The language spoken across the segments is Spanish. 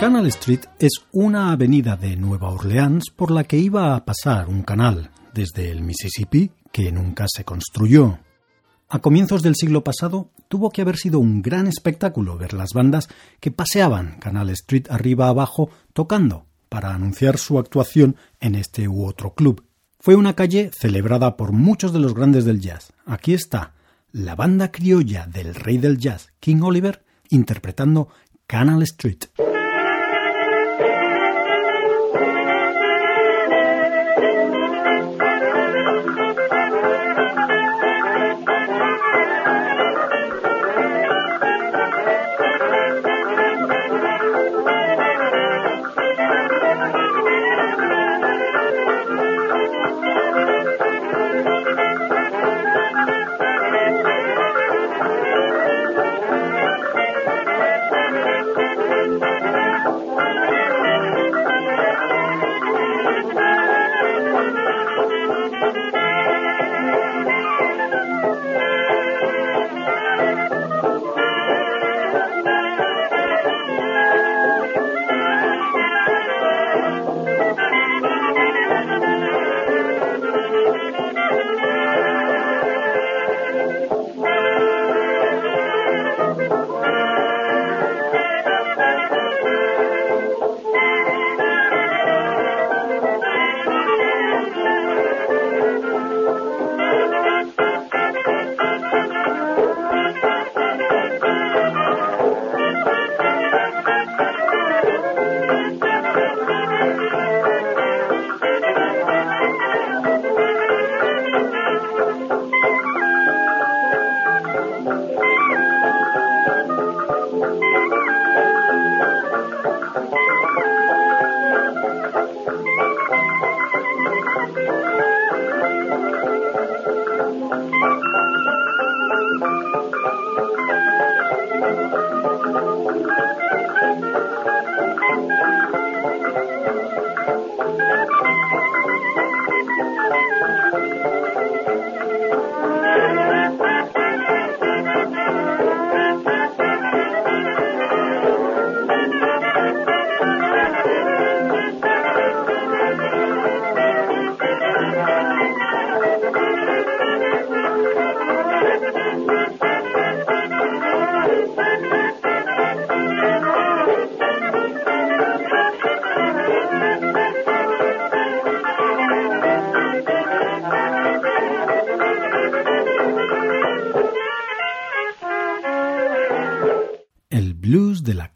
Canal Street es una avenida de Nueva Orleans por la que iba a pasar un canal desde el Mississippi que nunca se construyó. A comienzos del siglo pasado tuvo que haber sido un gran espectáculo ver las bandas que paseaban Canal Street arriba abajo tocando para anunciar su actuación en este u otro club. Fue una calle celebrada por muchos de los grandes del jazz. Aquí está la banda criolla del rey del jazz, King Oliver, interpretando Canal Street.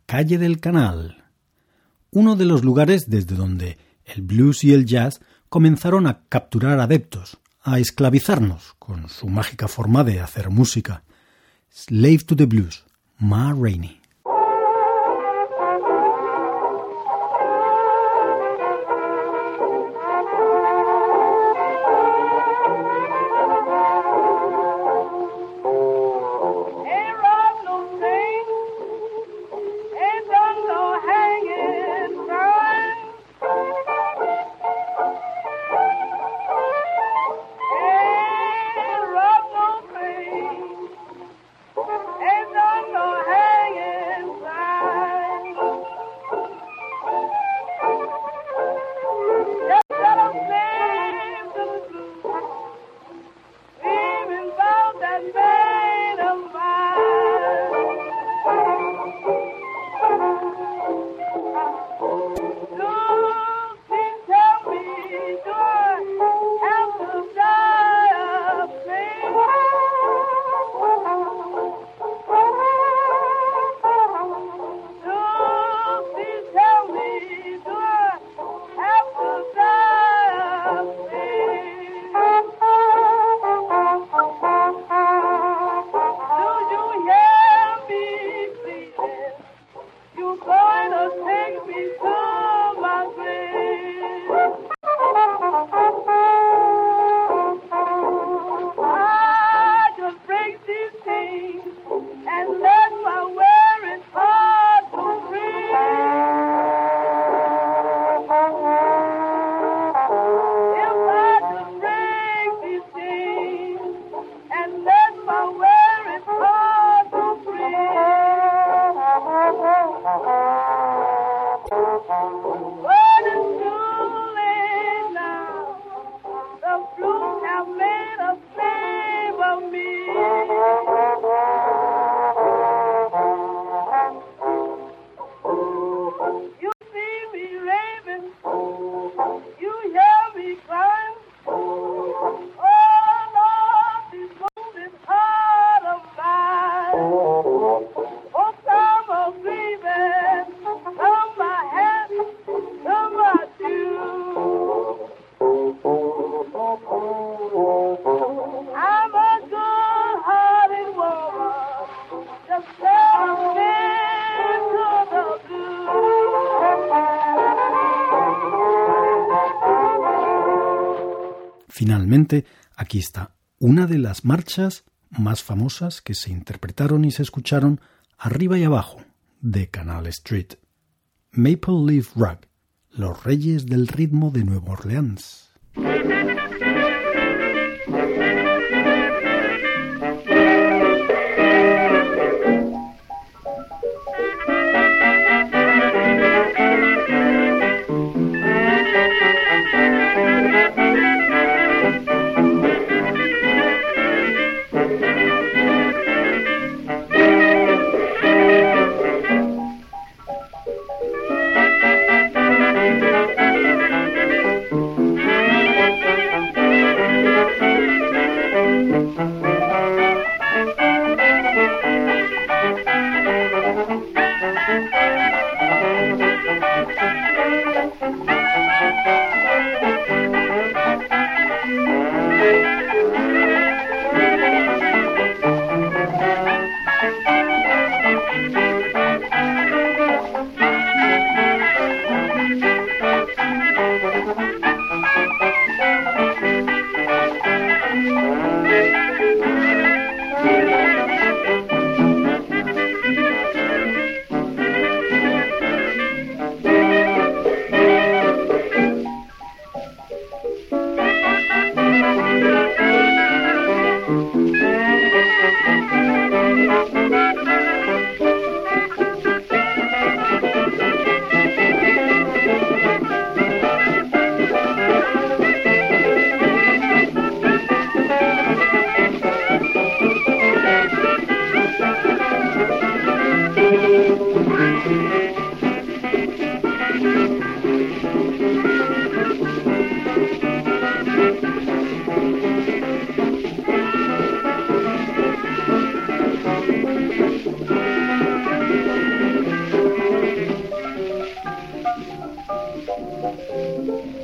Calle del Canal, uno de los lugares desde donde el blues y el jazz comenzaron a capturar adeptos, a esclavizarnos con su mágica forma de hacer música. Slave to the Blues, Ma Rainey. Aquí está una de las marchas más famosas que se interpretaron y se escucharon arriba y abajo de Canal Street. Maple Leaf Rug, los reyes del ritmo de Nueva Orleans.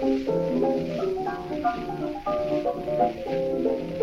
Thank you.